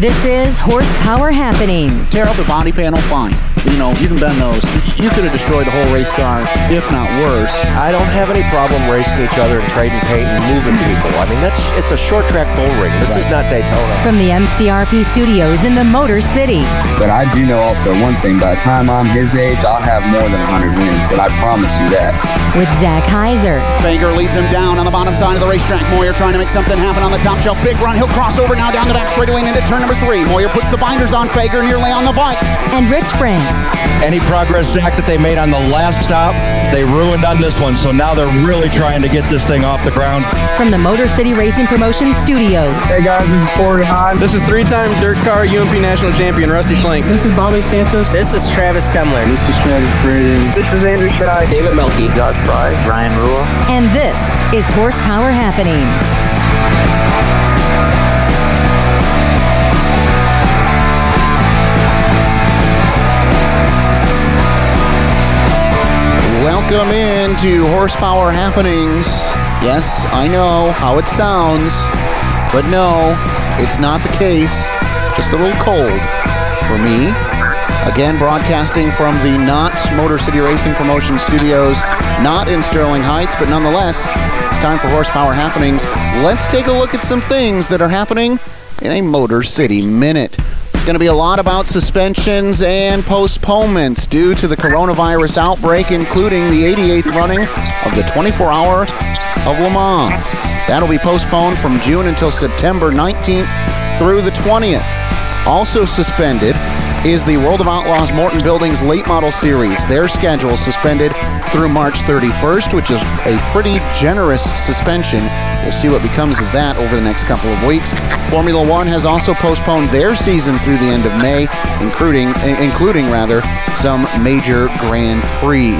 This is Horsepower Happenings. Tear up the body panel, fine. You know, you can bend those. You could have destroyed the whole race car, if not worse. I don't have any problem racing each other and trading paint and moving people. I mean, that's it's a short track bull ring. This is not Daytona. From the MCRP studios in the Motor City. But I do know also one thing. By the time I'm his age, I'll have more than 100 wins, and I promise you that. With Zach Heiser. Fager leads him down on the bottom side of the racetrack. Moyer trying to make something happen on the top shelf. Big run. He'll cross over now down the back straightaway and into turn number three. Moyer puts the binders on Fager nearly on the bike. And Rich France. Any progress, Zach, that they made on the last stop, they ruined on this one. So now they're really trying to get this thing off the ground. From the Motor City Racing Promotion Studios. Hey guys, this is Corey Hahn. This is three-time dirt car UMP national champion Rusty Schlenk. This is Bobby Santos. This is Travis Stemler. This is Travis Braden. This is Andrew Shai. David Melky. Josh Fry. Ryan Rule. And this is Horsepower Happenings. Welcome into Horsepower Happenings. Yes, I know how it sounds, but no, it's not the case. Just a little cold for me. Again, broadcasting from the not Motor City Racing Promotion Studios, not in Sterling Heights, but nonetheless, it's time for Horsepower Happenings. Let's take a look at some things that are happening in a Motor City Minute. It's going to be a lot about suspensions and postponements due to the coronavirus outbreak, including the 88th running of the 24 hour of Le Mans. That'll be postponed from June until September 19th through the 20th. Also suspended is the World of Outlaws Morton Buildings Late Model Series. Their schedule suspended through March 31st, which is a pretty generous suspension. We'll see what becomes of that over the next couple of weeks. Formula One has also postponed their season through the end of May, including including rather some major Grand Prix.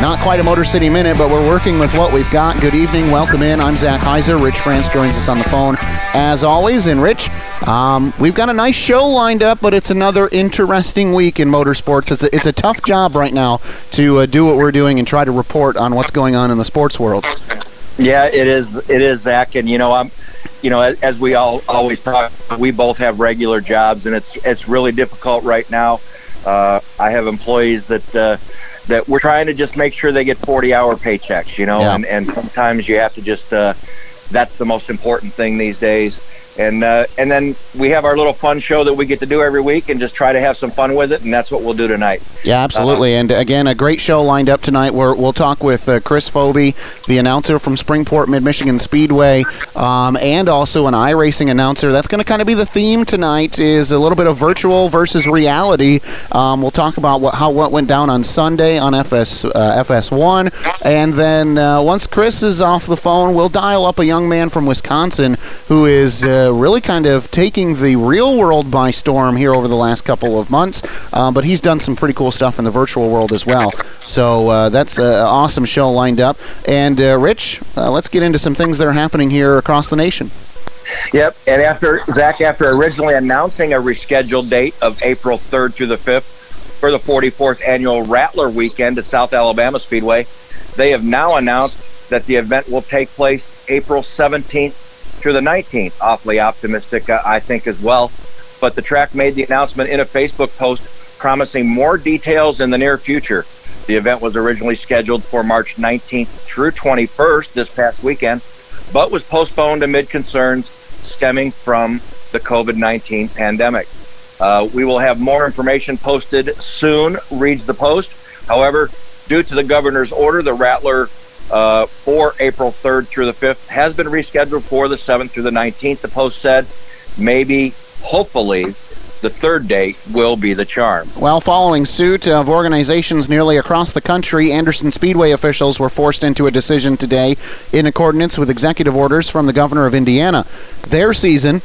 Not quite a Motor City Minute, but we're working with what we've got. Good evening, welcome in. I'm Zach Heiser. Rich France joins us on the phone as always. And Rich, um, we've got a nice show lined up, but it's another interesting week in motorsports. It's a, it's a tough job right now to uh, do what we're doing and try to report on what's going on in the sports world. Yeah, it is. It is, Zach. And you know, I'm, you know, as, as we all always talk, we both have regular jobs, and it's it's really difficult right now. Uh, I have employees that uh, that we're trying to just make sure they get 40 hour paychecks, you know, Yeah. and and sometimes you have to just. Uh, that's the most important thing these days. And uh, and then we have our little fun show that we get to do every week, and just try to have some fun with it, and that's what we'll do tonight. Yeah, absolutely. and again, a great show lined up tonight. Where we'll talk with uh, Chris Foby, the announcer from Springport Mid Michigan Speedway, um, and also an iRacing announcer. That's going to kind of be the theme tonight. Is a little bit of virtual versus reality. Um, we'll talk about what how what went down on Sunday on FS uh, FS1, and then uh, once Chris is off the phone, we'll dial up a young man from Wisconsin who is. Uh, really kind of taking the real world by storm here over the last couple of months, uh, but he's done some pretty cool stuff in the virtual world as well. So uh, that's an awesome show lined up. And uh, Rich, uh, let's get into some things that are happening here across the nation. Yep. And after Zach, after originally announcing a rescheduled date of April 3rd through the 5th for the 44th annual Rattler weekend at South Alabama Speedway, they have now announced that the event will take place April 17th the 19th. Awfully optimistic, uh, I think, as well. But the track made the announcement in a Facebook post promising more details in the near future. The event was originally scheduled for March 19th through 21st this past weekend, but was postponed amid concerns stemming from the COVID 19 pandemic. Uh, we will have more information posted soon, reads the post. However, due to the governor's order, the Rattler uh, for April 3rd through the 5th has been rescheduled for the 7th through the 19th. The post said maybe, hopefully, the third date will be the charm. Well, following suit of organizations nearly across the country, Anderson Speedway officials were forced into a decision today in accordance with executive orders from the governor of Indiana. Their season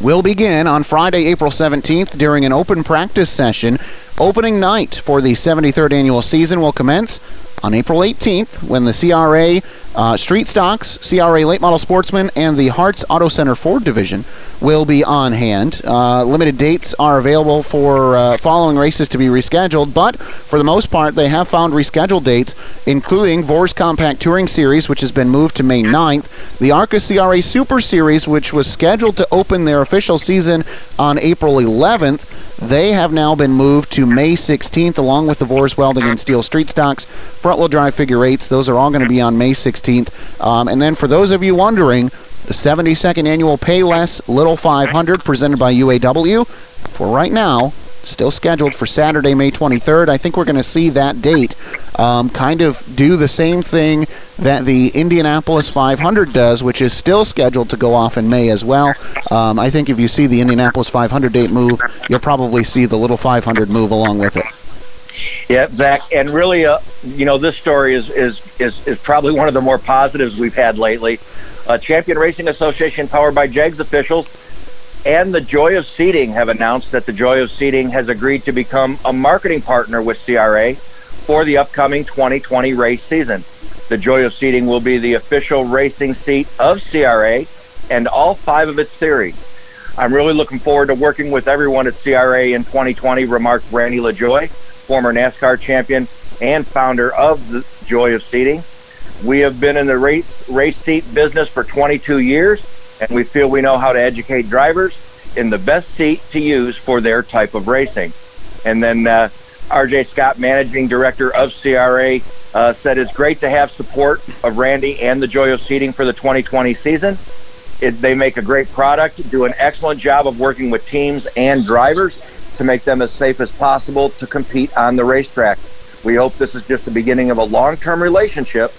will begin on Friday, April 17th during an open practice session. Opening night for the 73rd annual season will commence on April 18th when the CRA Uh, Street Stocks, CRA Late Model Sportsman, and the Hearts Auto Center Ford division will be on hand. Uh, limited dates are available for uh, following races to be rescheduled, but for the most part, they have found rescheduled dates, including Vore's Compact Touring Series, which has been moved to May 9th, the ARCA CRA Super Series, which was scheduled to open their official season on April 11th. They have now been moved to May 16th, along with the Vore's Welding and Steel Street Stocks front wheel drive figure eights. Those are all going to be on May 16th. Um, and then for those of you wondering, the 72nd annual Payless Little 500 presented by UAW for right now still scheduled for Saturday, May 23rd. I think we're going to see that date um, kind of do the same thing that the Indianapolis 500 does, which is still scheduled to go off in May as well. Um, I think if you see the Indianapolis 500 date move, you'll probably see the little 500 move along with it. Yeah, Zach, and really, uh, you know, this story is, is is is probably one of the more positives we've had lately. Uh, Champion Racing Association, powered by JEGS officials, and the Joie of Seating have announced that the Joie of Seating has agreed to become a marketing partner with CRA for the upcoming 2020 race season. The Joie of Seating will be the official racing seat of CRA and all five of its series. I'm really looking forward to working with everyone at CRA in 2020, remarked Randy LaJoie, former NASCAR champion and founder of the Joie of Seating. We have been in the race race seat business for 22 years, and we feel we know how to educate drivers in the best seat to use for their type of racing. And then uh, RJ Scott, managing director of CRA, uh, said it's great to have support of Randy and the Joie of Seating for the 2020 season. It, they make a great product, do an excellent job of working with teams and drivers to make them as safe as possible to compete on the racetrack. We hope this is just the beginning of a long term relationship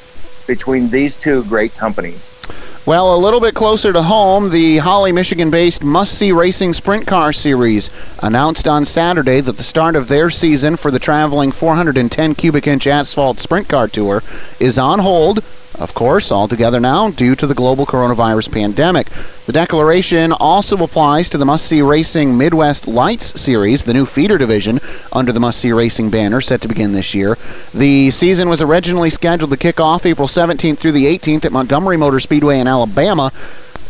between these two great companies. Well, a little bit closer to home, the Holly, Michigan based Must See Racing Sprint Car Series announced on Saturday that the start of their season for the traveling 410 cubic inch asphalt sprint car tour is on hold of course, altogether now due to the global coronavirus pandemic. The declaration also applies to the Must See Racing Midwest Lights Series, the new feeder division under the Must See Racing banner set to begin this year. The season was originally scheduled to kick off April 17th through the 18th at Montgomery Motor Speedway in Alabama.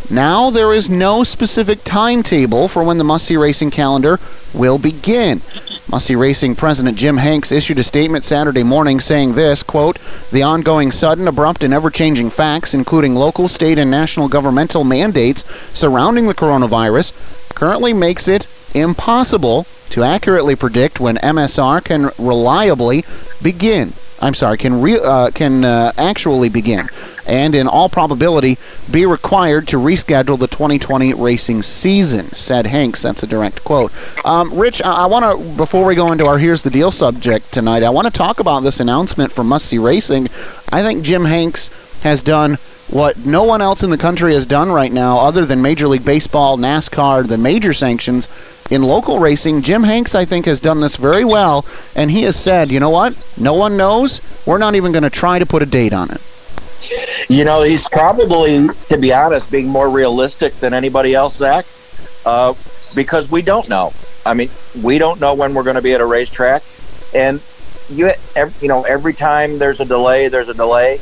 Now there is no specific timetable for when the Must Racing calendar will begin. Must Racing President Jim Hanks issued a statement Saturday morning saying this, quote, "The ongoing sudden, abrupt and ever-changing facts, including local, state and national governmental mandates surrounding the coronavirus, currently makes it impossible to accurately predict when MSR can reliably begin. I'm sorry, can re- uh, can uh, actually begin and in all probability be required to reschedule the 2020 racing season, said Hanks. That's a direct quote. Um, Rich, I, I want to, before we go into our Here's the Deal subject tonight, I want to talk about this announcement from Must See Racing. I think Jim Hanks has done what no one else in the country has done right now, other than Major League Baseball, NASCAR, the major sanctions. In local racing, Jim Hanks, I think, has done this very well, and he has said, you know what? No one knows. We're not even going to try to put a date on it. You know, he's probably, to be honest, being more realistic than anybody else, Zach, uh, because we don't know. I mean, we don't know when we're going to be at a racetrack, and you, every, you know, every time there's a delay, there's a delay.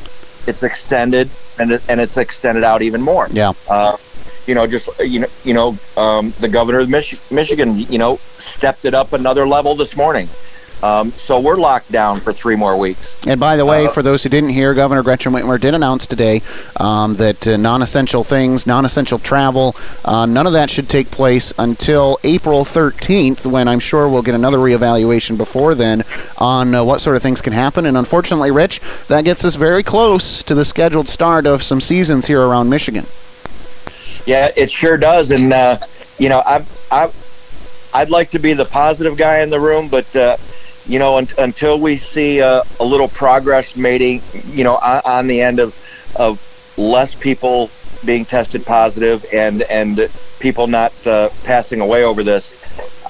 It's extended, and it, and it's extended out even more. Yeah. Uh, you know, just you know, you know, um, the governor of Mich- Michigan, you know, stepped it up another level this morning. Um, so we're locked down for three more weeks. And by the way, uh, for those who didn't hear, Governor Gretchen Whitmer did announce today um, that uh, non-essential things, non-essential travel, uh, none of that should take place until April 13th, when I'm sure we'll get another reevaluation before then on uh, what sort of things can happen. And unfortunately, Rich, that gets us very close to the scheduled start of some seasons here around Michigan. Yeah, it sure does. And uh, you know, I, I, I'd like to be the positive guy in the room, but uh, you know, un- until we see uh, a little progress made, you know, on, on, the end of of less people being tested positive and and people not uh, passing away over this,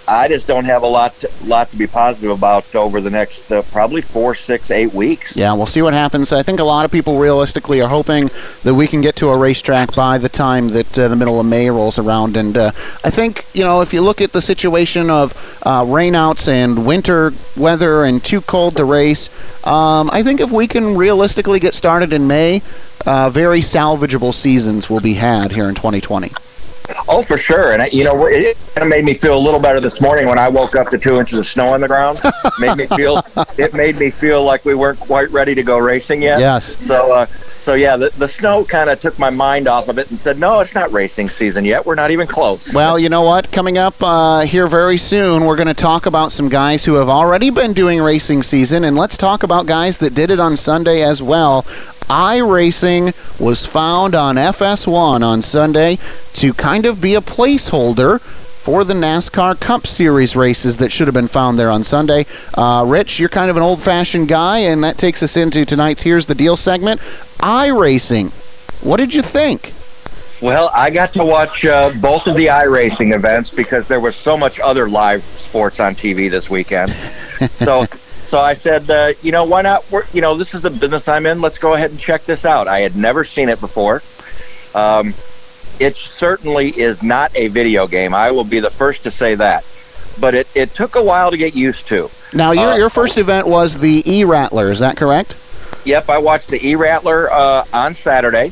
I just don't have a lot to, lot to be positive about over the next uh, probably four, six, eight weeks. Yeah, we'll see what happens. I think a lot of people realistically are hoping that we can get to a racetrack by the time that uh, the middle of May rolls around. And uh, I think, you know, if you look at the situation of uh, rainouts and winter weather and too cold to race, um, I think if we can realistically get started in May, uh, very salvageable seasons will be had here in 2020. Oh, for sure. And, I, you know, it kind of made me feel a little better this morning when I woke up to two inches of snow on the ground. made me feel, it made me feel like we weren't quite ready to go racing yet. Yes. So, uh, so yeah, the, the snow kind of took my mind off of it and said, no, it's not racing season yet. We're not even close. Well, you know what? Coming up uh, here very soon, we're going to talk about some guys who have already been doing racing season, and let's talk about guys that did it on Sunday as well. iRacing was found on FS1 on Sunday to kind of be a placeholder for the NASCAR Cup Series races that should have been found there on Sunday. Uh, Rich, you're kind of an old fashioned guy, and that takes us into tonight's Here's the Deal segment. iRacing, what did you think? Well, I got to watch uh, both of the iRacing events because there was so much other live sports on TV this weekend. so, so I said, uh, you know, why not? We're, you know, this is the business I'm in. Let's go ahead and check this out. I had never seen it before. Um, it certainly is not a video game. I will be the first to say that. But it, it took a while to get used to. Now, your, Uh, your first event was the E Rattler, is that correct? Yep, I watched the E Rattler uh, on Saturday.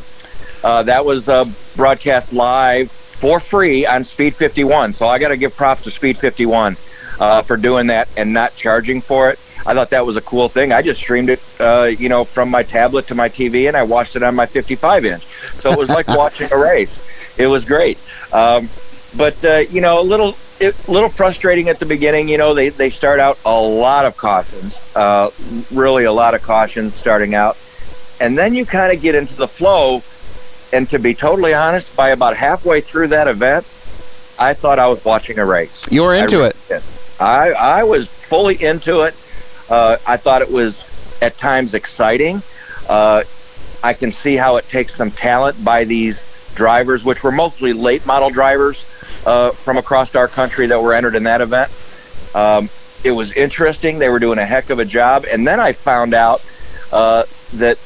Uh, that was uh, broadcast live for free on Speed 51. So I got to give props to Speed 51 uh, for doing that and not charging for it. I thought that was a cool thing. I just streamed it, uh, you know, from my tablet to my TV, and I watched it on my 55 inch. So it was like watching a race. It was great. Um, but uh, you know, a little, it, little frustrating at the beginning. You know, they they start out a lot of cautions, uh, really a lot of cautions starting out, and then you kind of get into the flow. And to be totally honest, by about halfway through that event, I thought I was watching a race. You were into really it. did. I I was fully into it. Uh, I thought it was at times exciting. Uh, I can see how it takes some talent by these drivers, which were mostly late model drivers uh, from across our country that were entered in that event. Um, it was interesting. They were doing a heck of a job. And then I found out uh, that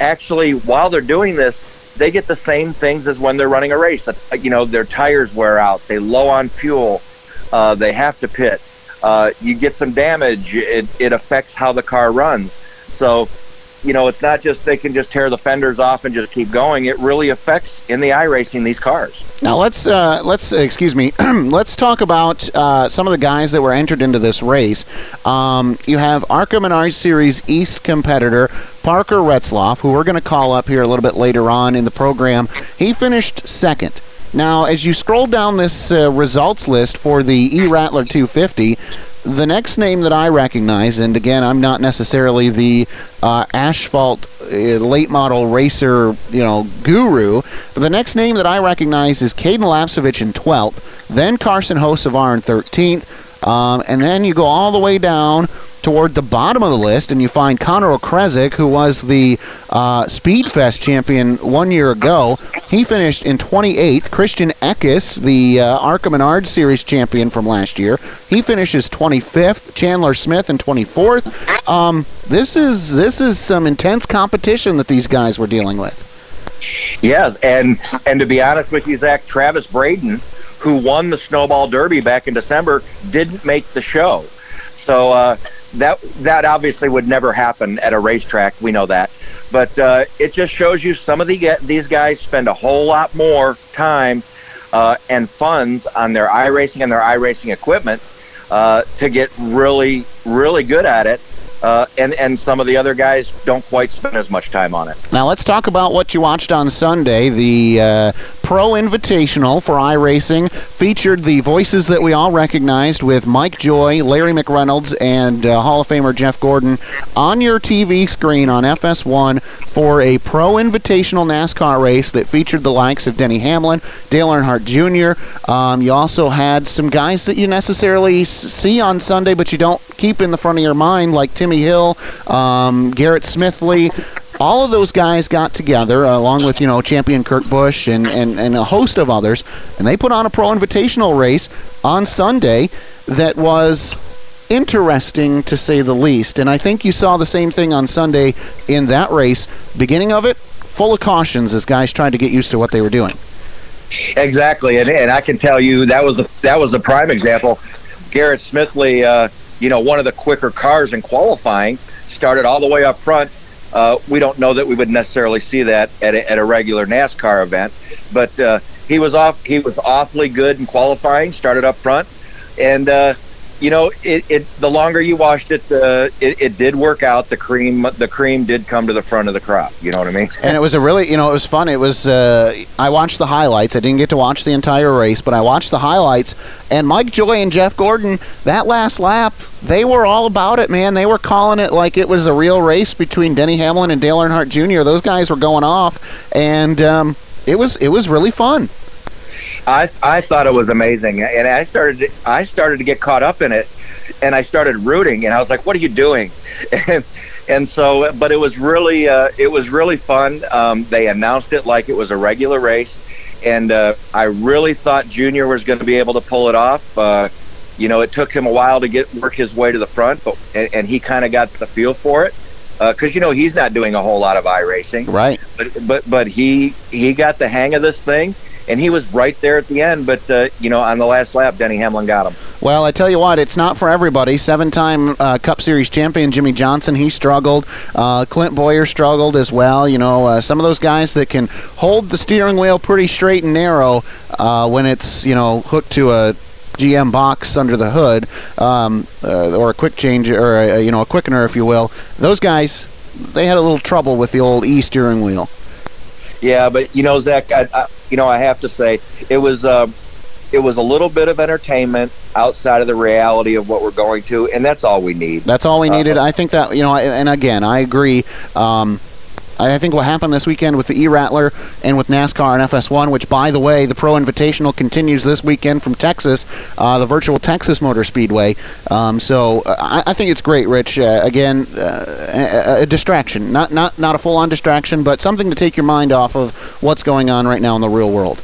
actually, while they're doing this, they get the same things as when they're running a race. You know, their tires wear out, they low on fuel, uh, they have to pit. Uh, you get some damage, it, it affects how the car runs. So, you know, it's not just they can just tear the fenders off and just keep going. It really affects in the iRacing these cars. Now let's uh, let's excuse me. let's talk about uh, some of the guys that were entered into this race. Um, you have Arca Menard Series East competitor Parker Retzlaff, who we're going to call up here a little bit later on in the program. He finished second. Now, as you scroll down this uh, results list for the E Rattler 250, the next name that I recognize, and again, I'm not necessarily the uh, asphalt uh, late model racer, you know, guru, but the next name that I recognize is Caden Lapsovich in 12th, then Carson Hosevar in 13th, um, and then you go all the way down toward the bottom of the list, and you find Connor Okrzesik, who was the uh, Speedfest champion one year ago. He finished in 28th. Christian Eckes, the uh, Arca Menard Series champion from last year, he finishes 25th. Chandler Smith in 24th. Um, this is this is some intense competition that these guys were dealing with. Yes, and and to be honest with you, Zach, Travis Braden, who won the Snowball Derby back in December, didn't make the show. So uh, that that obviously would never happen at a racetrack. We know that, but uh, it just shows you some of the these guys spend a whole lot more time uh, and funds on their iRacing and their iRacing equipment uh, to get really really good at it. Uh, and and some of the other guys don't quite spend as much time on it. Now let's talk about what you watched on Sunday. The uh, Pro Invitational for iRacing featured the voices that we all recognized with Mike Joy, Larry McReynolds, and uh, Hall of Famer Jeff Gordon on your TV screen on FS1 for a Pro Invitational NASCAR race that featured the likes of Denny Hamlin, Dale Earnhardt Jr. Um, you also had some guys that you necessarily see on Sunday, but you don't keep in the front of your mind, like Timmy Hill, um, Garrett Smithley. All of those guys got together, uh, along with you know champion Kurt Busch and, and, and a host of others, and they put on a pro invitational race on Sunday that was interesting to say the least. And I think you saw the same thing on Sunday in that race. Beginning of it, full of cautions as guys tried to get used to what they were doing. Exactly, and, and I can tell you that was the, that was a prime example. Garrett Smithley, uh, you know, one of the quicker cars in qualifying, started all the way up front. Uh, we don't know that we would necessarily see that at a, at a regular NASCAR event, but uh, he was off. He was awfully good in qualifying. Started up front, and uh, you know, it, it the longer you washed it, the it, it did work out. The cream, the cream did come to the front of the crop. You know what I mean? And it was a really, you know, it was fun. It was. Uh, I watched the highlights. I didn't get to watch the entire race, but I watched the highlights. And Mike Joy and Jeff Gordon, that last lap, they were all about it, man. They were calling it like it was a real race between Denny Hamlin and Dale Earnhardt Jr. Those guys were going off, and um, it was it was really fun. I I thought it was amazing, and I started I started to get caught up in it, and I started rooting, and I was like, "What are you doing?" And and so, but it was really uh, it was really fun. Um, they announced it like it was a regular race, and uh, I really thought Junior was going to be able to pull it off. Uh, you know, it took him a while to get work his way to the front, but and, and he kind of got the feel for it because uh, you know he's not doing a whole lot of i racing, Right. but but but he he got the hang of this thing, and he was right there at the end. But uh, you know, on the last lap, Denny Hamlin got him. Well, I tell you what, it's not for everybody. Seven-time uh, Cup Series champion Jimmie Johnson, he struggled. Uh, Clint Bowyer struggled as well. You know, uh, some of those guys that can hold the steering wheel pretty straight and narrow uh, when it's you know hooked to a GM box under the hood, um, uh, or a quick change, or a, you know a quickener, if you will. Those guys, they had a little trouble with the old E steering wheel. Yeah, but you know, Zach, I, I, you know, I have to say it was uh, it was a little bit of entertainment outside of the reality of what we're going to, and that's all we need. That's all we needed. I think that you know, and again, I agree. Um, I think what happened this weekend with the E-Rattler and with NASCAR and FS1, which, by the way, the Pro Invitational continues this weekend from Texas, uh, the virtual Texas Motor Speedway. Um, so uh, I, I think it's great, Rich. Uh, again, uh, a, a distraction, not not not a full-on distraction, but something to take your mind off of what's going on right now in the real world.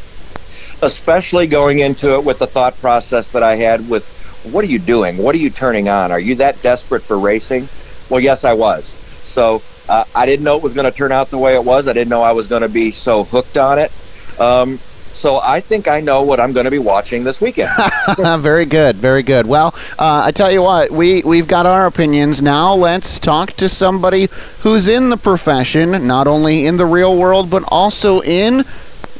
especially going into it with the thought process that I had with what are you doing? What are you turning on? Are you that desperate for racing? Well, yes, I was. So uh, I didn't know it was going to turn out the way it was. I didn't know I was going to be so hooked on it. Um, so I think I know what I'm going to be watching this weekend. very good, very good. Well, uh, I tell you what, we we've got our opinions now. Let's talk to somebody who's in the profession, not only in the real world but also in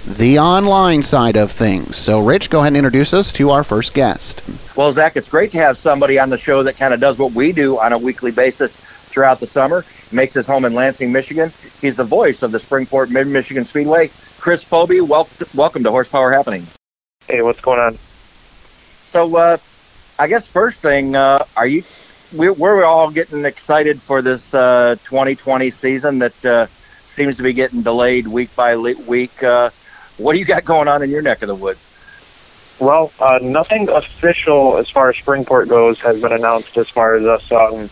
the online side of things. So, Rich, go ahead and introduce us to our first guest. Well, Zach, it's great to have somebody on the show that kind of does what we do on a weekly basis throughout the summer. Makes his home in Lansing, Michigan. He's the voice of the Springport Mid Michigan Speedway. Chris Foby, wel- welcome to Horsepower Happening. Hey, what's going on? So, uh, I guess first thing, uh, are you? We're, we're all getting excited for this uh, 2020 season that uh, seems to be getting delayed week by le- week. Uh, what do you got going on in your neck of the woods? Well, uh, nothing official as far as Springport goes has been announced as far as us um,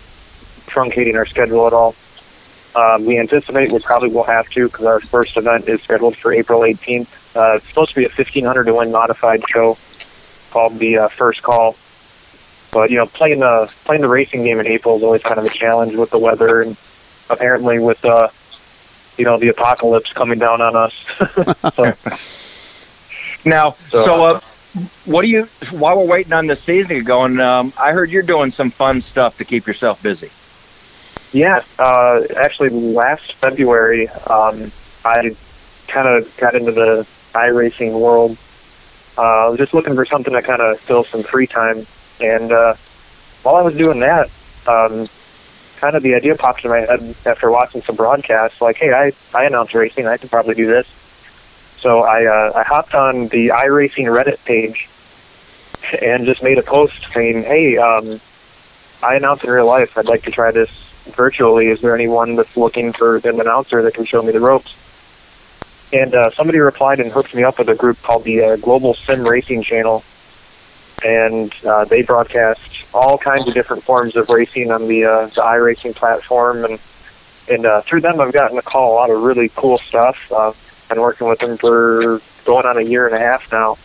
truncating our schedule at all. Um, we anticipate we probably will have to because our first event is scheduled for April 18th. Uh, it's supposed to be a 1500 to win modified show called the uh, First Call. But you know, playing the playing the racing game in April is always kind of a challenge with the weather and apparently with uh, you know the apocalypse coming down on us. so, Now, So, so, uh, what do you? While we're waiting on the season to get going, um, I heard you're doing some fun stuff to keep yourself busy. Yeah, uh, actually, last February, um, I kind of got into the iRacing world. Uh, I was just looking for something to kind of fill some free time, and uh, while I was doing that, um, kind of the idea popped in my head after watching some broadcasts. Like, hey, I I announce racing, I could probably do this. So I uh, I hopped on the iRacing Reddit page and just made a post saying, hey, um, I announce in real life. I'd like to try this virtually. Is there anyone that's looking for an announcer that can show me the ropes? And uh, somebody replied and hooked me up with a group called the uh, Global Sim Racing Channel, and uh, they broadcast all kinds of different forms of racing on the uh, the iRacing platform. And and uh, through them, I've gotten to call a lot of really cool stuff. Uh, been working with them for going on a year and a half now,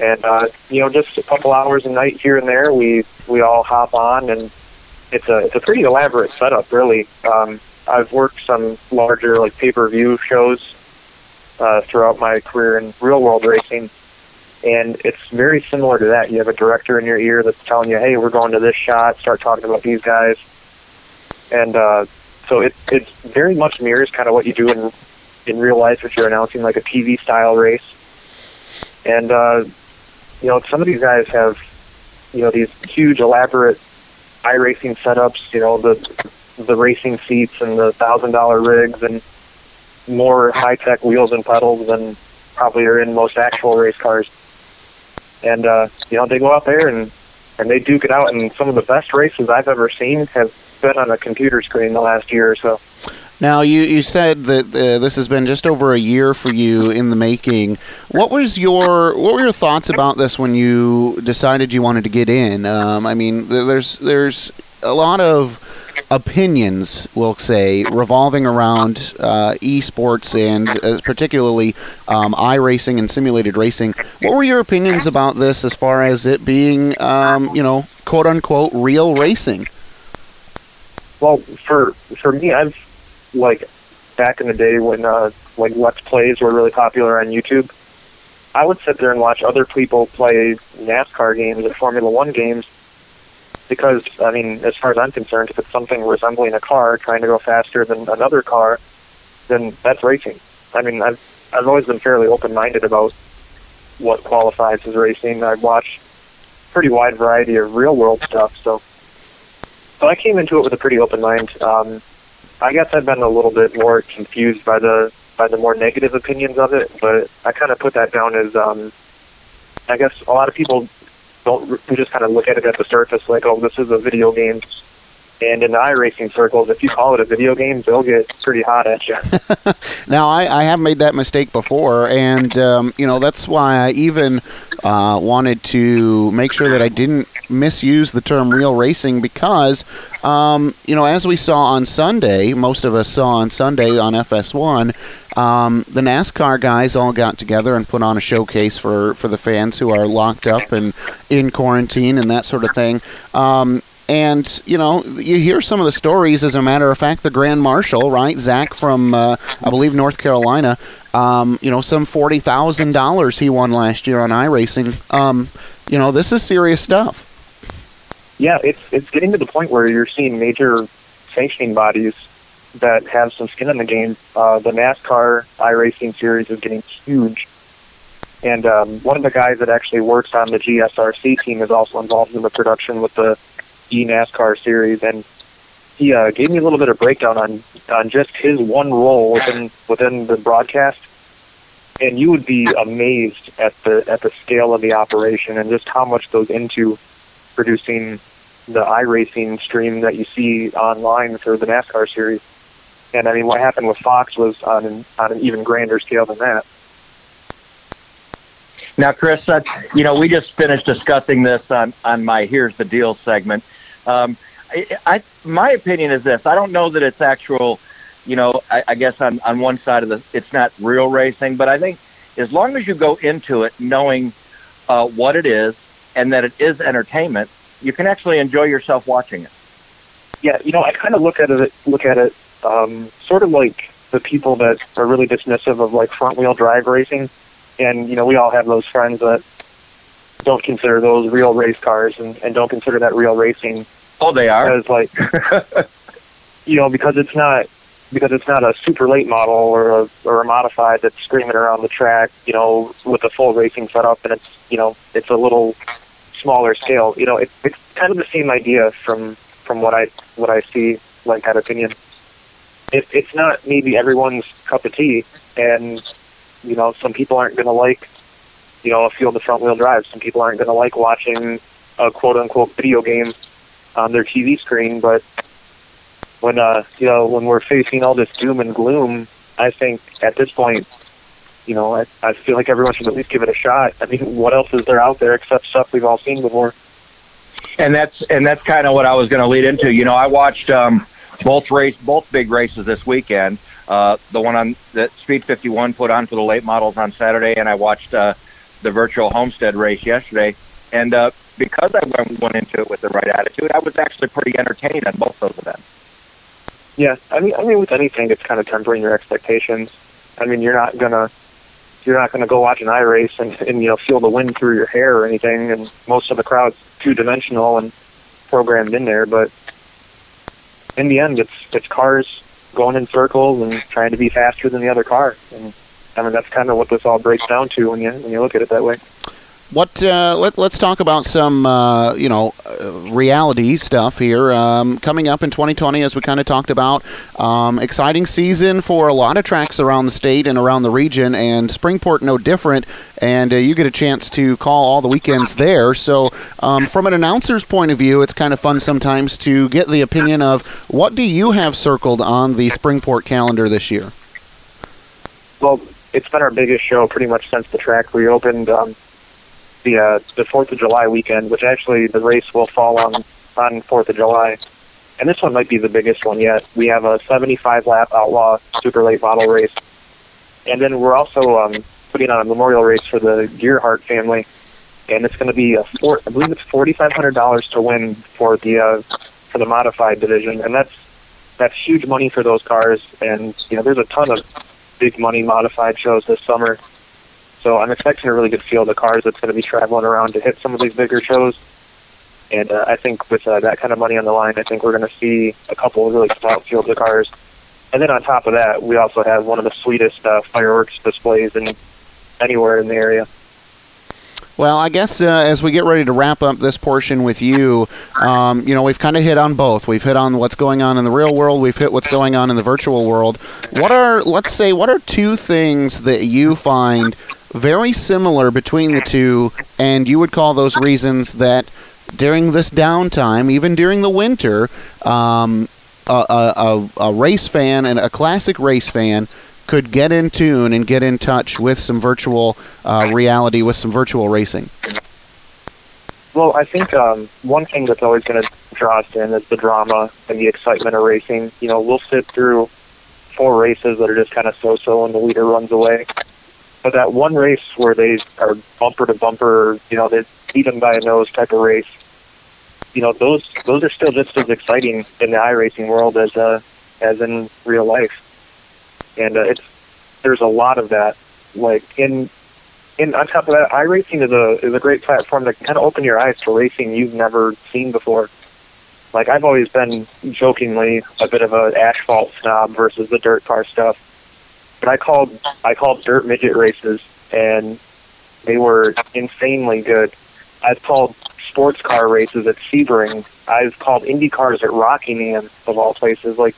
and uh, you know, just a couple hours a night here and there, we we all hop on, and it's a it's a pretty elaborate setup, really. Um, I've worked some larger like pay per view shows uh, throughout my career in real world racing, and it's very similar to that. You have a director in your ear that's telling you, "Hey, we're going to this shot. Start talking about these guys," and uh, so it it very much mirrors kind of what you do in in real life if you're announcing like a TV style race. And uh, you know, some of these guys have you know these huge elaborate iRacing setups. You know the the racing seats and the thousand dollar rigs and more high tech wheels and pedals than probably are in most actual race cars. And uh, you know they go out there and and they duke it out. And some of the best races I've ever seen have been on a computer screen the last year or so. Now, you, you said that uh, this has been just over a year for you in the making. What was your what were your thoughts about this when you decided you wanted to get in? Um, I mean, there's there's a lot of opinions, we'll say, revolving around uh, esports and uh, particularly um, iRacing and simulated racing. What were your opinions about this as far as it being, um, you know, quote unquote, real racing? Well, for for me, I've like back in the day when uh, like let's plays were really popular on YouTube. I would sit there and watch other people play NASCAR games or Formula One games because I mean, as far as I'm concerned, if it's something resembling a car trying to go faster than another car, then that's racing. I mean, I've I've always been fairly open-minded about what qualifies as racing. I watch pretty wide variety of real-world stuff, so so I came into it with a pretty open mind. Um, I guess I've been a little bit more confused by the by the more negative opinions of it, but I kind of put that down as um, I guess a lot of people don't who just kind of look at it at the surface, like, oh, this is a video game. And in the iRacing circles, if you call it a video game, they'll get pretty hot at you. now, I, I have made that mistake before, and um, you know that's why I even uh, wanted to make sure that I didn't misuse the term real racing because, um, you know, as we saw on Sunday, most of us saw on Sunday on FS1, um, the NASCAR guys all got together and put on a showcase for, for the fans who are locked up and in quarantine and that sort of thing. Um, and you know you hear some of the stories as a matter of fact the grand marshal right zach from uh, i believe north carolina um, you know some $40000 he won last year on iracing um, you know this is serious stuff yeah it's it's getting to the point where you're seeing major sanctioning bodies that have some skin in the game. Uh, the nascar iracing series is getting huge. And um, one of the guys that actually works on the gsrc team is also involved in the production with the NASCAR series, and he uh, gave me a little bit of breakdown on on just his one role within within the broadcast, and you would be amazed at the at the scale of the operation and just how much goes into producing the iRacing stream that you see online for the NASCAR series. And I mean, what happened with Fox was on an, on an even grander scale than that. Now, Chris, uh, you know, we just finished discussing this on, on my Here's the Deal segment. Um, I, I, my opinion is this: I don't know that it's actual. You know, I, I guess on on one side of the, it's not real racing, but I think as long as you go into it knowing uh, what it is and that it is entertainment, you can actually enjoy yourself watching it. Yeah, you know, I kind of look at it look at it um, sort of like the people that are really dismissive of like front wheel drive racing, and you know, we all have those friends that don't consider those real race cars and, and don't consider that real racing. Oh, they are. Because like, you know, because it's not because it's not a super late model or a or a modified that's screaming around the track, you know, with a full racing setup, and it's you know it's a little smaller scale. You know, it, it's kind of the same idea from from what I what I see, like that opinion. It, it's not maybe everyone's cup of tea, and you know, some people aren't going to like you know, a field of front wheel drive. Some people aren't going to like watching a quote unquote video game on their TV screen, but when uh, you know, when we're facing all this doom and gloom, I think at this point, you know, I, I feel like everyone should at least give it a shot. I mean, what else is there out there except stuff we've all seen before? And that's and that's kind of what I was going to lead into. You know, I watched um, both race, both big races this weekend. Uh, the one on that Speed 51 put on for the late models on Saturday, and I watched uh, the virtual Homestead race yesterday. And uh, because I went, went into it with the right attitude, I was actually pretty entertained on both those events. Yeah, I mean, I mean, with anything, it's kind of tempering your expectations. I mean, you're not gonna, you're not gonna go watch an I race and, and you know feel the wind through your hair or anything. And most of the crowd's two dimensional and programmed in there. But in the end, it's it's cars going in circles and trying to be faster than the other car. And I mean, that's kind of what this all breaks down to when you when you look at it that way. What uh, let, let's talk about some uh, you know uh, reality stuff here um, coming up in 2020 as we kind of talked about um, exciting season for a lot of tracks around the state and around the region and Springport no different and uh, you get a chance to call all the weekends there so um, from an announcer's point of view it's kind of fun sometimes to get the opinion of what do you have circled on the Springport calendar this year Well, it's been our biggest show pretty much since the track reopened. The uh, the Fourth of July weekend, which actually the race will fall on on Fourth of July, and this one might be the biggest one yet. We have a 75 lap outlaw super late model race, and then we're also um, putting on a memorial race for the Gearhart family, and it's going to be a four, I believe it's forty five hundred dollars to win for the uh, for the modified division, and that's that's huge money for those cars. And you know, there's a ton of big money modified shows this summer. So I'm expecting a really good field of cars that's going to be traveling around to hit some of these bigger shows. And uh, I think with uh, that kind of money on the line, I think we're going to see a couple of really stout fields of cars. And then on top of that, we also have one of the sweetest uh, fireworks displays in anywhere in the area. Well, I guess uh, as we get ready to wrap up this portion with you, um, you know, we've kind of hit on both. We've hit on what's going on in the real world. We've hit what's going on in the virtual world. What are, let's say, what are two things that you find very similar between the two, and you would call those reasons that during this downtime, even during the winter, um, a, a, a, race fan and a classic race fan could get in tune and get in touch with some virtual uh, reality, with some virtual racing? Well, I think um, one thing that's always going to draw us in is the drama and the excitement of racing. You know, we'll sit through four races that are just kind of so-so and the leader runs away. But that one race where they are bumper to bumper, you know, they beat them by a nose type of race, you know, those those are still just as exciting in the iRacing world as uh, as in real life. And uh, it's there's a lot of that. Like in in on top of that, iRacing is a is a great platform to kind of open your eyes to racing you've never seen before. Like I've always been jokingly a bit of an asphalt snob versus the dirt car stuff but I called I called dirt midget races, and they were insanely good. I've called sports car races at Sebring. I've called Indy cars at Rockingham of all places. Like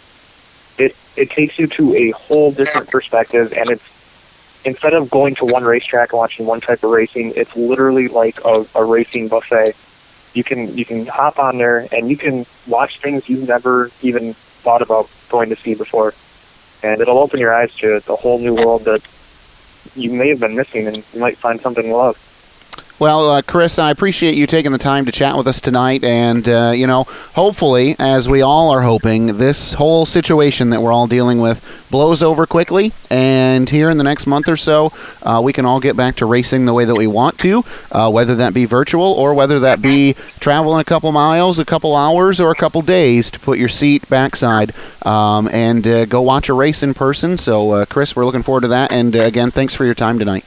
it, it takes you to a whole different perspective, and it's instead of going to one racetrack and watching one type of racing, it's literally like a, a racing buffet. You can you can hop on there and you can watch things you've never even thought about going to see before and it'll open your eyes to a whole new world that you may have been missing, and you might find something love. Well, uh, Chris, I appreciate you taking the time to chat with us tonight. And, uh, you know, hopefully, as we all are hoping, this whole situation that we're all dealing with blows over quickly. And here in the next month or so, uh, we can all get back to racing the way that we want to, uh, whether that be virtual or whether that be traveling a couple miles, a couple hours, or a couple days to put your seat backside um, and uh, go watch a race in person. So, uh, Chris, we're looking forward to that. And, again, thanks for your time tonight.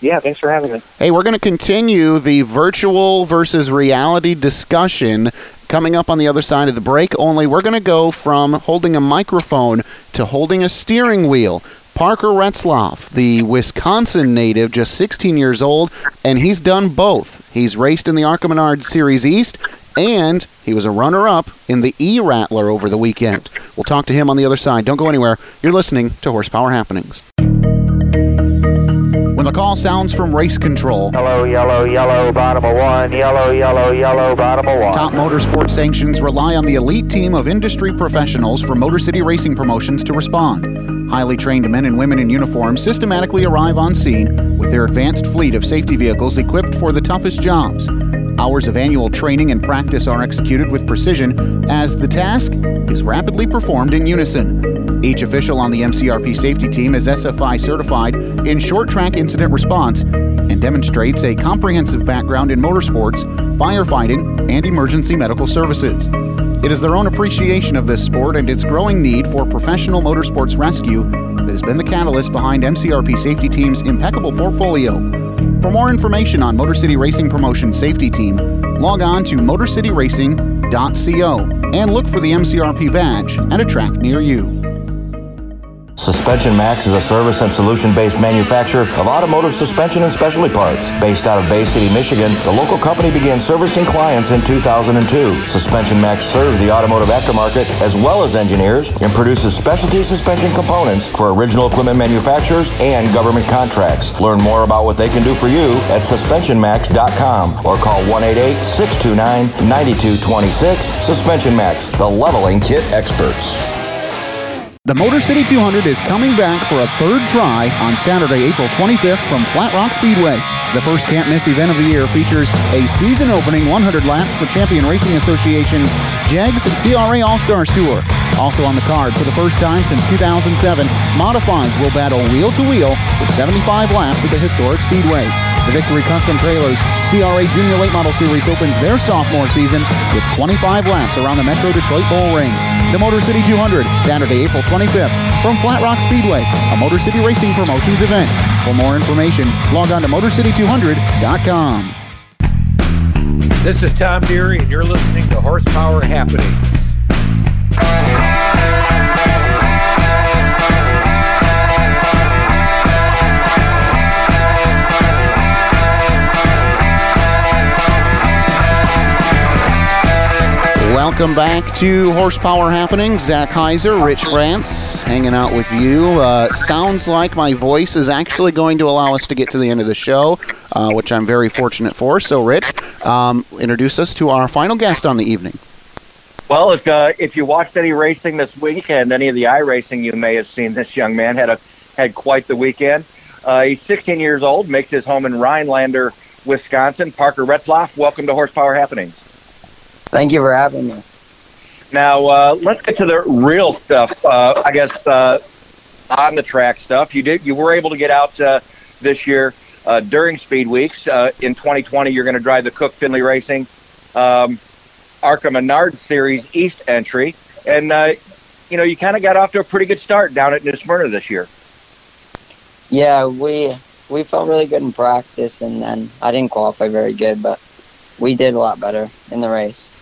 Yeah, thanks for having me. Hey, we're going to continue the virtual versus reality discussion coming up on the other side of the break. Only we're going to go from holding a microphone to holding a steering wheel. Parker Retzlaff, the Wisconsin native, just 16 years old, and he's done both. He's raced in the ARCA Menard Series East, and he was a runner up in the E Rattler over the weekend. We'll talk to him on the other side. Don't go anywhere. You're listening to Horsepower Happenings. When the call sounds from race control, Yellow, yellow, yellow, bottom of one. Yellow, yellow, yellow, bottom of one. Top Motorsport Sanctions rely on the elite team of industry professionals from Motor City Racing Promotions to respond. Highly trained men and women in uniform systematically arrive on scene with their advanced fleet of safety vehicles equipped for the toughest jobs. Hours of annual training and practice are executed with precision as the task is rapidly performed in unison. Each official on the MCRP safety team is SFI certified in short track incident response and demonstrates a comprehensive background in motorsports, firefighting, and emergency medical services. It is their own appreciation of this sport and its growing need for professional motorsports rescue that has been the catalyst behind MCRP Safety Team's impeccable portfolio. For more information on Motor City Racing Promotion Safety Team, log on to motorcityracing.co and look for the MCRP badge at a track near you. Suspension Max is a service and solution based manufacturer of automotive suspension and specialty parts. Based out of Bay City, Michigan, the local company began servicing clients in 2002. Suspension Max serves the automotive aftermarket as well as engineers and produces specialty suspension components for original equipment manufacturers and government contracts. Learn more about what they can do for you at suspensionmax.com or call 188 629 9226. Suspension Max, the leveling kit experts. The Motor City 200 is coming back for a third try on Saturday, April 25th from Flat Rock Speedway. The first can't miss event of the year features a season opening 100 laps for Champion Racing Association's JEGS CRA All Stars Tour. Also on the card for the first time since 2007, Modifieds will battle wheel to wheel with 75 laps at the historic Speedway. The Victory Custom Trailers CRA Junior Late Model Series opens their sophomore season with 25 laps around the Metro Detroit Bull Ring. The Motor City 200, Saturday, April 25th, from Flat Rock Speedway, a Motor City Racing Promotions event. For more information, log on to MotorCity200.com. This is Tom Deary, and you're listening to Horsepower Happening. Welcome back to Horsepower Happening. Zach Heiser, Rich France, hanging out with you. Uh, sounds like my voice is actually going to allow us to get to the end of the show, uh, which I'm very fortunate for. So, Rich, um, introduce us to our final guest on the evening. Well, if uh, if you watched any racing this weekend, any of the i racing, you may have seen this young man had a had quite the weekend. Uh, he's 16 years old, makes his home in Rhinelander, Wisconsin. Parker Retzlaff, welcome to Horsepower Happenings. Thank you for having me. Now uh, let's get to the real stuff. Uh, I guess uh, on the track stuff. You did. You were able to get out uh, this year uh, during Speed Weeks. Uh, in 2020, you're going to drive the Cook Finley Racing um, ARCA Menard Series East entry, and you know you kind of got off to a pretty good start down at New Smyrna this year. Yeah, we we felt really good in practice, and then I didn't qualify very good, but we did a lot better in the race.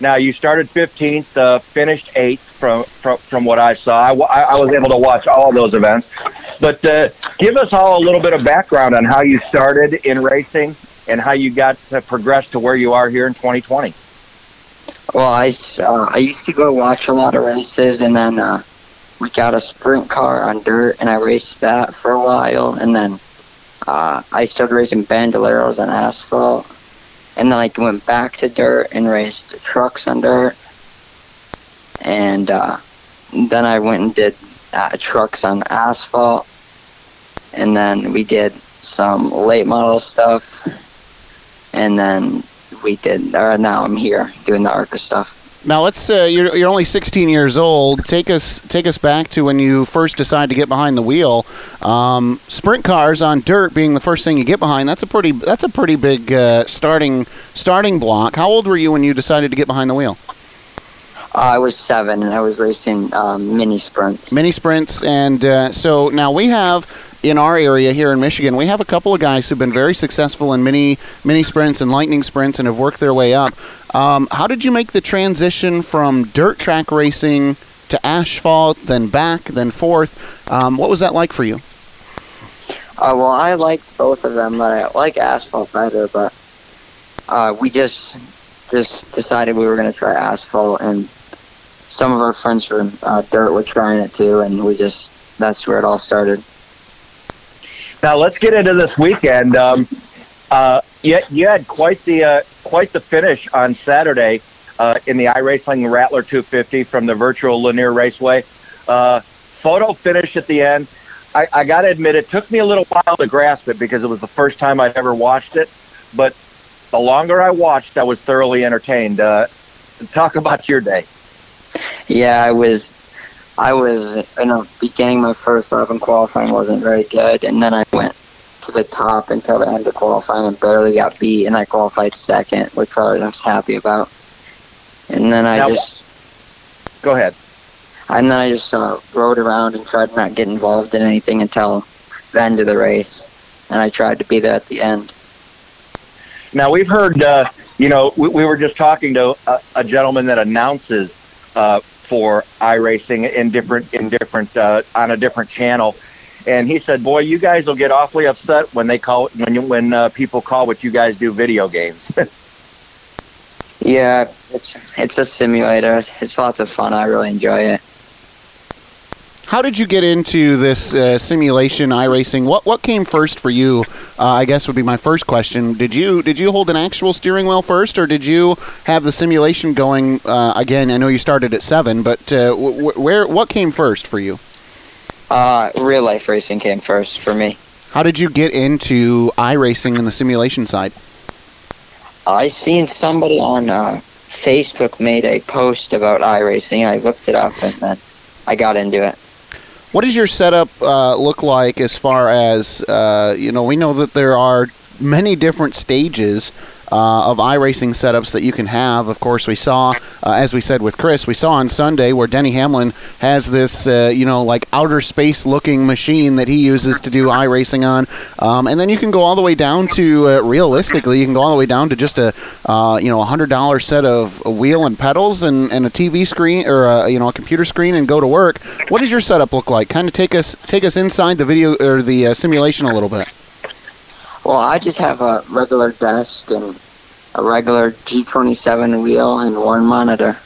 Now you started 15th, uh, finished eighth from, from from what I saw. I, I was able to watch all those events, but uh, give us all a little bit of background on how you started in racing and how you got to progress to where you are here in 2020. Well, I uh, I used to go watch a lot of races, and then uh, we got a sprint car on dirt, and I raced that for a while, and then uh, I started racing bandoleros on asphalt, and then I went back to dirt and raced trucks on dirt, and uh, then I went and did uh, trucks on asphalt, and then we did some late model stuff, and then we did. Or now I'm here doing the ARCA stuff. Now let's. Uh, you're, you're only 16 years old. Take us take us back to when you first decided to get behind the wheel. Um, sprint cars on dirt being the first thing you get behind. That's a pretty that's a pretty big uh, starting starting block. How old were you when you decided to get behind the wheel? Uh, I was seven, and I was racing um, mini sprints. Mini sprints, and uh, so now we have in our area here in Michigan, we have a couple of guys who've been very successful in mini mini sprints and lightning sprints and have worked their way up. Um, how did you make the transition from dirt track racing to asphalt, then back, then forth? Um, what was that like for you? Uh, well, I liked both of them, but I like asphalt better. But uh, we just just decided we were going to try asphalt, and some of our friends from uh, dirt were trying it too, and we just that's where it all started. Now let's get into this weekend. Um, uh, you, had quite the uh, quite the finish on Saturday uh, in the iRacing Rattler 250 from the virtual Lanier Raceway. Uh, photo finish at the end. I, I got to admit, it took me a little while to grasp it because it was the first time I'd ever watched it. But the longer I watched, I was thoroughly entertained. Uh, talk about your day. Yeah, I was. I was in the beginning. My first lap in qualifying wasn't very good, and then I went to the top until the end of qualifying and barely got beat, and I qualified second, which I was happy about. And then I Now- just Go ahead. and then I just uh, rode around and tried not to get involved in anything until the end of the race, and I tried to be there at the end. Now we've heard, uh, you know, we, we were just talking to a, a gentleman that announces uh, for iRacing in different in different uh, on a different channel, and he said, "Boy, you guys will get awfully upset when they call when you, when uh, people call what you guys do video games." Yeah, it's it's a simulator. It's lots of fun. I really enjoy it. How did you get into this uh, simulation iRacing? What what came first for you? Uh, I guess would be my first question. Did you did you hold an actual steering wheel first, or did you have the simulation going? Uh, again, I know you started at seven, but uh, w- w- where what came first for you? Uh, real life racing came first for me. How did you get into iRacing and the simulation side? I seen somebody on uh, Facebook made a post about iRacing, I looked it up, and then I got into it. What does your setup uh, look like as far as uh, you know? We know that there are many different stages uh, of iRacing setups that you can have. Of course, we saw, uh, as we said with Chris, we saw on Sunday where Denny Hamlin has this, uh, you know, like outer space looking machine that he uses to do iRacing on, um, and then you can go all the way down to uh, realistically, you can go all the way down to just a, uh, you know, a hundred dollar set of wheel and pedals and, and a TV screen or a, you know a computer screen and go to work. What does your setup look like? Kind of take us take us inside the video or the uh, simulation a little bit. Well, I just have a regular desk and a regular G27 wheel and one monitor.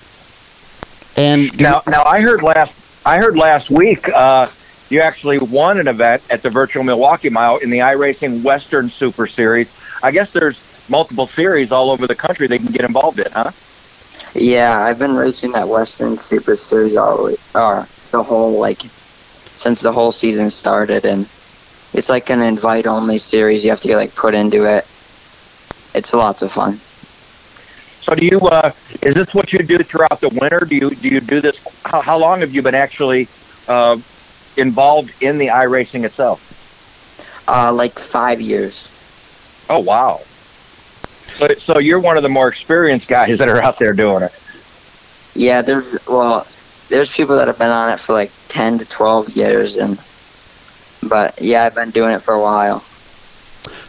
And now, now I heard last I heard last week uh, you actually won an event at the Virtual Milwaukee Mile in the iRacing Western Super Series. I guess there's multiple series all over the country they can get involved in, huh? Yeah, I've been racing that Western Super Series all the way, or the whole like since the whole season started, and it's like an invite-only series. You have to get like put into it. It's lots of fun. So do you? Uh, is this what you do throughout the winter? Do you do you do this? How, how long have you been actually uh, involved in the iRacing itself? Uh, like five years. Oh wow! So, so you're one of the more experienced guys that are out there doing it. Yeah, there's well, there's people that have been on it for like ten to twelve years, and but yeah, I've been doing it for a while.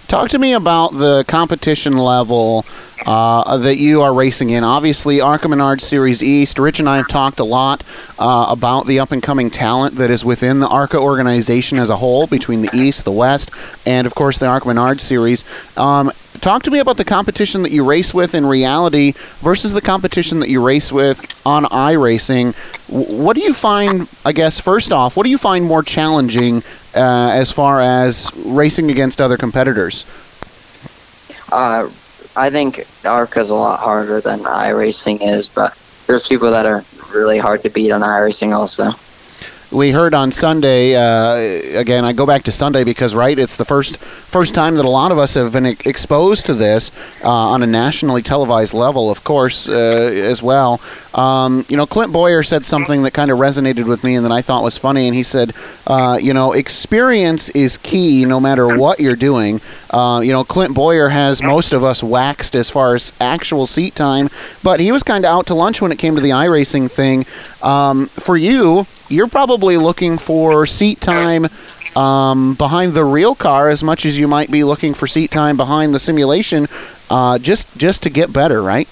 Talk to me about the competition level uh, that you are racing in. Obviously, ARCA Menard Series East. Rich and I have talked a lot uh, about the up and coming talent that is within the ARCA organization as a whole, between the East, the West, and of course the ARCA Menard Series. Um, talk to me about the competition that you race with in reality versus the competition that you race with on iRacing. What do you find, I guess, first off, what do you find more challenging uh, as far as racing against other competitors? Uh, I think ARCA's a lot harder than iRacing is, but there's people that are really hard to beat on iRacing also. We heard on Sunday. Uh, again, I go back to Sunday because right, it's the first first time that a lot of us have been exposed to this uh, on a nationally televised level, of course, uh, as well. Um, you know, Clint Bowyer said something that kind of resonated with me and that I thought was funny, and he said, uh, you know, experience is key no matter what you're doing. Uh, you know, Clint Bowyer has most of us waxed as far as actual seat time, but he was kind of out to lunch when it came to the iRacing thing. Um, for you, you're probably looking for seat time um, behind the real car as much as you might be looking for seat time behind the simulation, uh, just just to get better, right?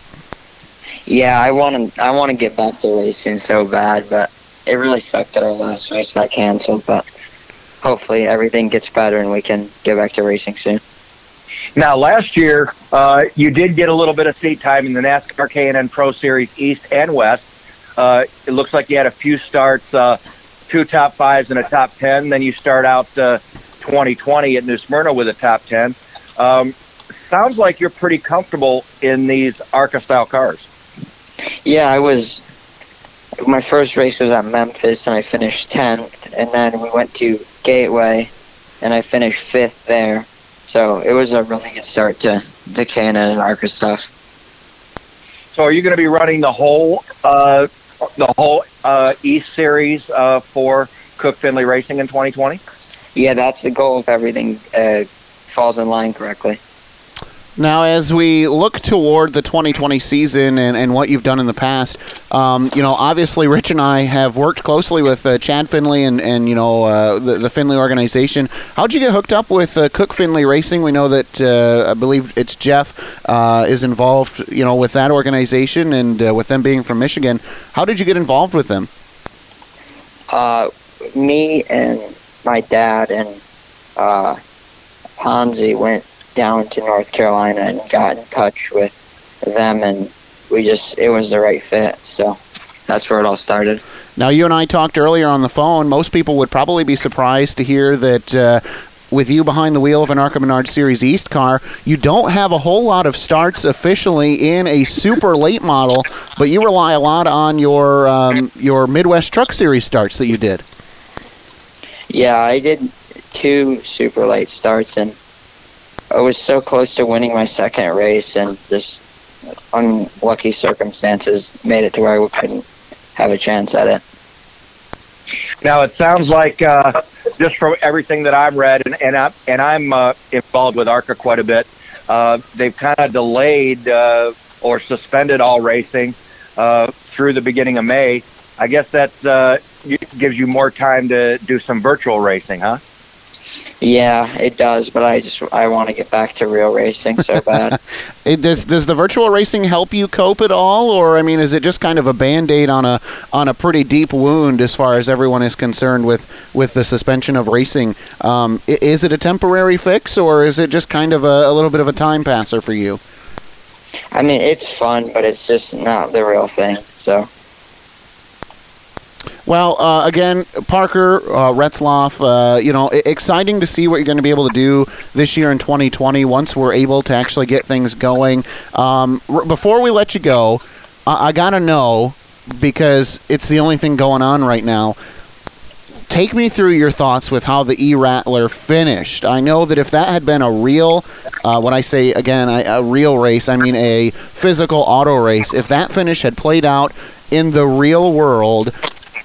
Yeah, I want to. I want to get back to racing so bad, but it really sucked that our last race got canceled. But hopefully, everything gets better and we can get back to racing soon. Now, last year uh, you did get a little bit of seat time in the NASCAR K&N Pro Series East and West. Uh, it looks like you had a few starts, uh, two top fives and a top ten. Then you start out uh, 2020 at New Smyrna with a top ten. Um, sounds like you're pretty comfortable in these ARCA style cars. Yeah, I was. My first race was at Memphis, and I finished tenth. And then we went to Gateway, and I finished fifth there. So it was a really good start to the K&N and ARCA stuff. So are you going to be running the whole uh, the whole uh, East Series uh, for Cook Finley Racing in 2020? Yeah, that's the goal if everything uh, falls in line correctly. Now, as we look toward the 2020 season and, and what you've done in the past, um, you know, obviously Rich and I have worked closely with uh, Chad Finley and, and you know, uh, the, the Finley organization. How'd you get hooked up with uh, Cook Finley Racing? We know that, uh, I believe it's Jeff uh, is involved, you know, with that organization and uh, with them being from Michigan. How did you get involved with them? me and my dad and Ponzi went down to North Carolina and got in touch with them, and we just it was the right fit. So that's where it all started. Now, you and I talked earlier on the phone. Most people would probably be surprised to hear that. Uh, with you behind the wheel of an ARCA Menard Series East car, you don't have a whole lot of starts officially in a super late model, but you rely a lot on your um, your Midwest Truck Series starts that you did. Yeah, I did two super late starts, and I was so close to winning my second race, and just unlucky circumstances made it to where I couldn't have a chance at it. Now it sounds like uh, just from everything that I've read, and, and I'm and I'm uh, involved with ARCA quite a bit. Uh, they've kind of delayed uh, or suspended all racing uh, through the beginning of May. I guess that uh, gives you more time to do some virtual racing, huh? Yeah, it does, but I just I want to get back to real racing so bad. it, does does the virtual racing help you cope at all, or I mean, is it just kind of a band aid on a on a pretty deep wound as far as everyone is concerned with with the suspension of racing? Um, is it a temporary fix, or is it just kind of a, a little bit of a time passer for you? I mean, it's fun, but it's just not the real thing. So. Well, uh, again, Parker uh, Retzlaff, uh, you know, exciting to see what you're going to be able to do this year in 2020 once we're able to actually get things going. Um, r- before we let you go, I, I got to know because it's the only thing going on right now. Take me through your thoughts with how the E Rattler finished. I know that if that had been a real, uh, when I say again a, a real race, I mean a physical auto race. If that finish had played out in the real world,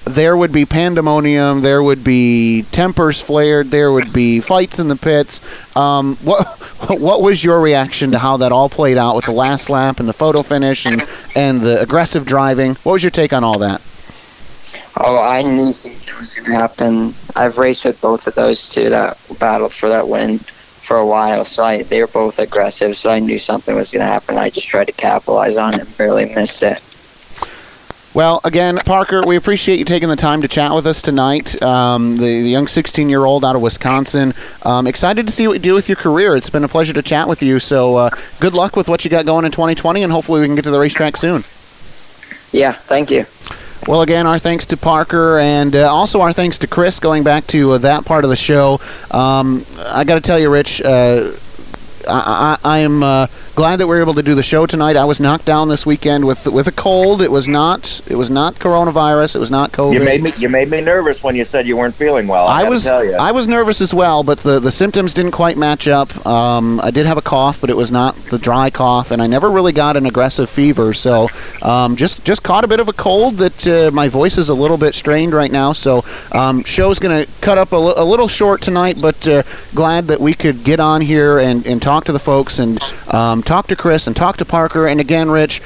there would be pandemonium, there would be tempers flared, there would be fights in the pits. Um, what what was your reaction to how that all played out with the last lap and the photo finish and and the aggressive driving? What was your take on all that? Oh, I knew something was going to happen. I've raced with both of those two that battled for that win for a while, so I, they were both aggressive. So I knew something was going to happen. I just tried to capitalize on it and barely missed it. Well, again, Parker, we appreciate you taking the time to chat with us tonight. Um, the, the, young 16 year old out of Wisconsin. Um, excited to see what you do with your career. It's been a pleasure to chat with you. So, uh, good luck with what you got going in 2020, and hopefully, we can get to the racetrack soon. Yeah, thank you. Well, again, our thanks to Parker and uh, also our thanks to Chris going back to uh, that part of the show. Um, I got to tell you, Rich, uh, I, I, I am uh, glad that we are able to do the show tonight. I was knocked down this weekend with with a cold. It was not it was not coronavirus. It was not COVID. You made me you made me nervous when you said you weren't feeling well. I, I was I was nervous as well, but the, the symptoms didn't quite match up. Um, I did have a cough, but it was not the dry cough, and I never really got an aggressive fever. So um, just just caught a bit of a cold that uh, my voice is a little bit strained right now. So um, show's going to cut up a, l- a little short tonight, but uh, glad that we could get on here and, and talk to the folks and um, talk to Chris and talk to Parker. And again, Rich,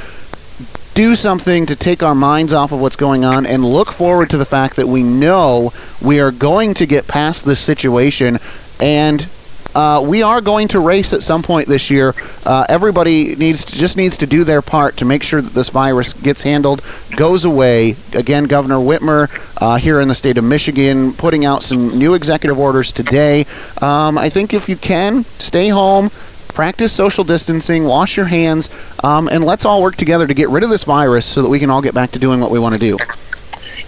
do something to take our minds off of what's going on and look forward to the fact that we know we are going to get past this situation and uh, we are going to race at some point this year. Uh, everybody needs to, just needs to do their part to make sure that this virus gets handled, goes away. Again, Governor Whitmer uh, here in the state of Michigan putting out some new executive orders today. Um, I think if you can stay home, practice social distancing, wash your hands, um, and let's all work together to get rid of this virus so that we can all get back to doing what we want to do.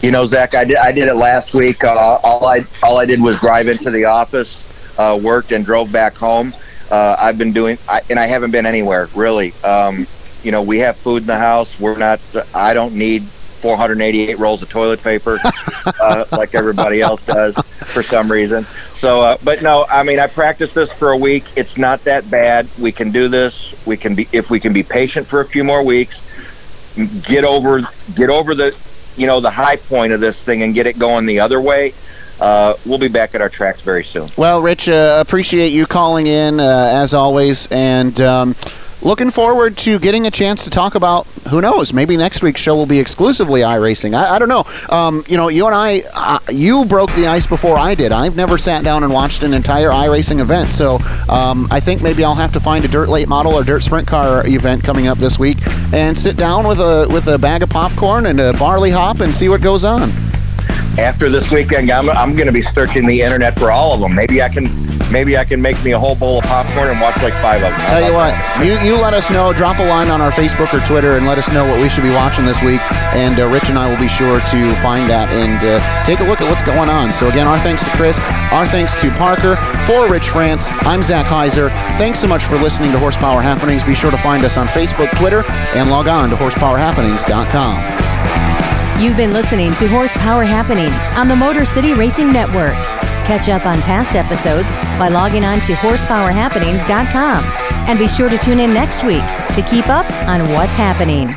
You know, Zach, I did I did it last week. Uh, all I all I did was drive into the office, uh, worked, and drove back home. Uh, I've been doing, I, and I haven't been anywhere really. Um, you know, we have food in the house. We're not. I don't need 488 rolls of toilet paper uh, like everybody else does for some reason. So, uh, but no, I mean, I practiced this for a week. It's not that bad. We can do this. We can be if we can be patient for a few more weeks. Get over get over the you know the high point of this thing and get it going the other way. Uh, we'll be back at our tracks very soon. Well, Rich, uh, appreciate you calling in uh, as always, and um, looking forward to getting a chance to talk about who knows maybe next week's show will be exclusively iRacing. I, I don't know. Um, you know, you and I, uh, you broke the ice before I did. I've never sat down and watched an entire iRacing event, so um, I think maybe I'll have to find a dirt late model or dirt sprint car event coming up this week and sit down with a with a bag of popcorn and a barley hop and see what goes on after this weekend, I'm, I'm going to be searching the internet for all of them. Maybe I can maybe I can make me a whole bowl of popcorn and watch like five of them. Tell you what, you, you let us know. Drop a line on our Facebook or Twitter and let us know what we should be watching this week. And uh, Rich and I will be sure to find that and uh, take a look at what's going on. So again, our thanks to Chris, our thanks to Parker. For Rich France, I'm Zach Heiser. Thanks so much for listening to Horsepower Happenings. Be sure to find us on Facebook, Twitter, and log on to horsepowerhappenings.com. You've been listening to Horsepower Happenings on the Motor City Racing Network. Catch up on past episodes by logging on to horsepowerhappenings.com. And be sure to tune in next week to keep up on what's happening.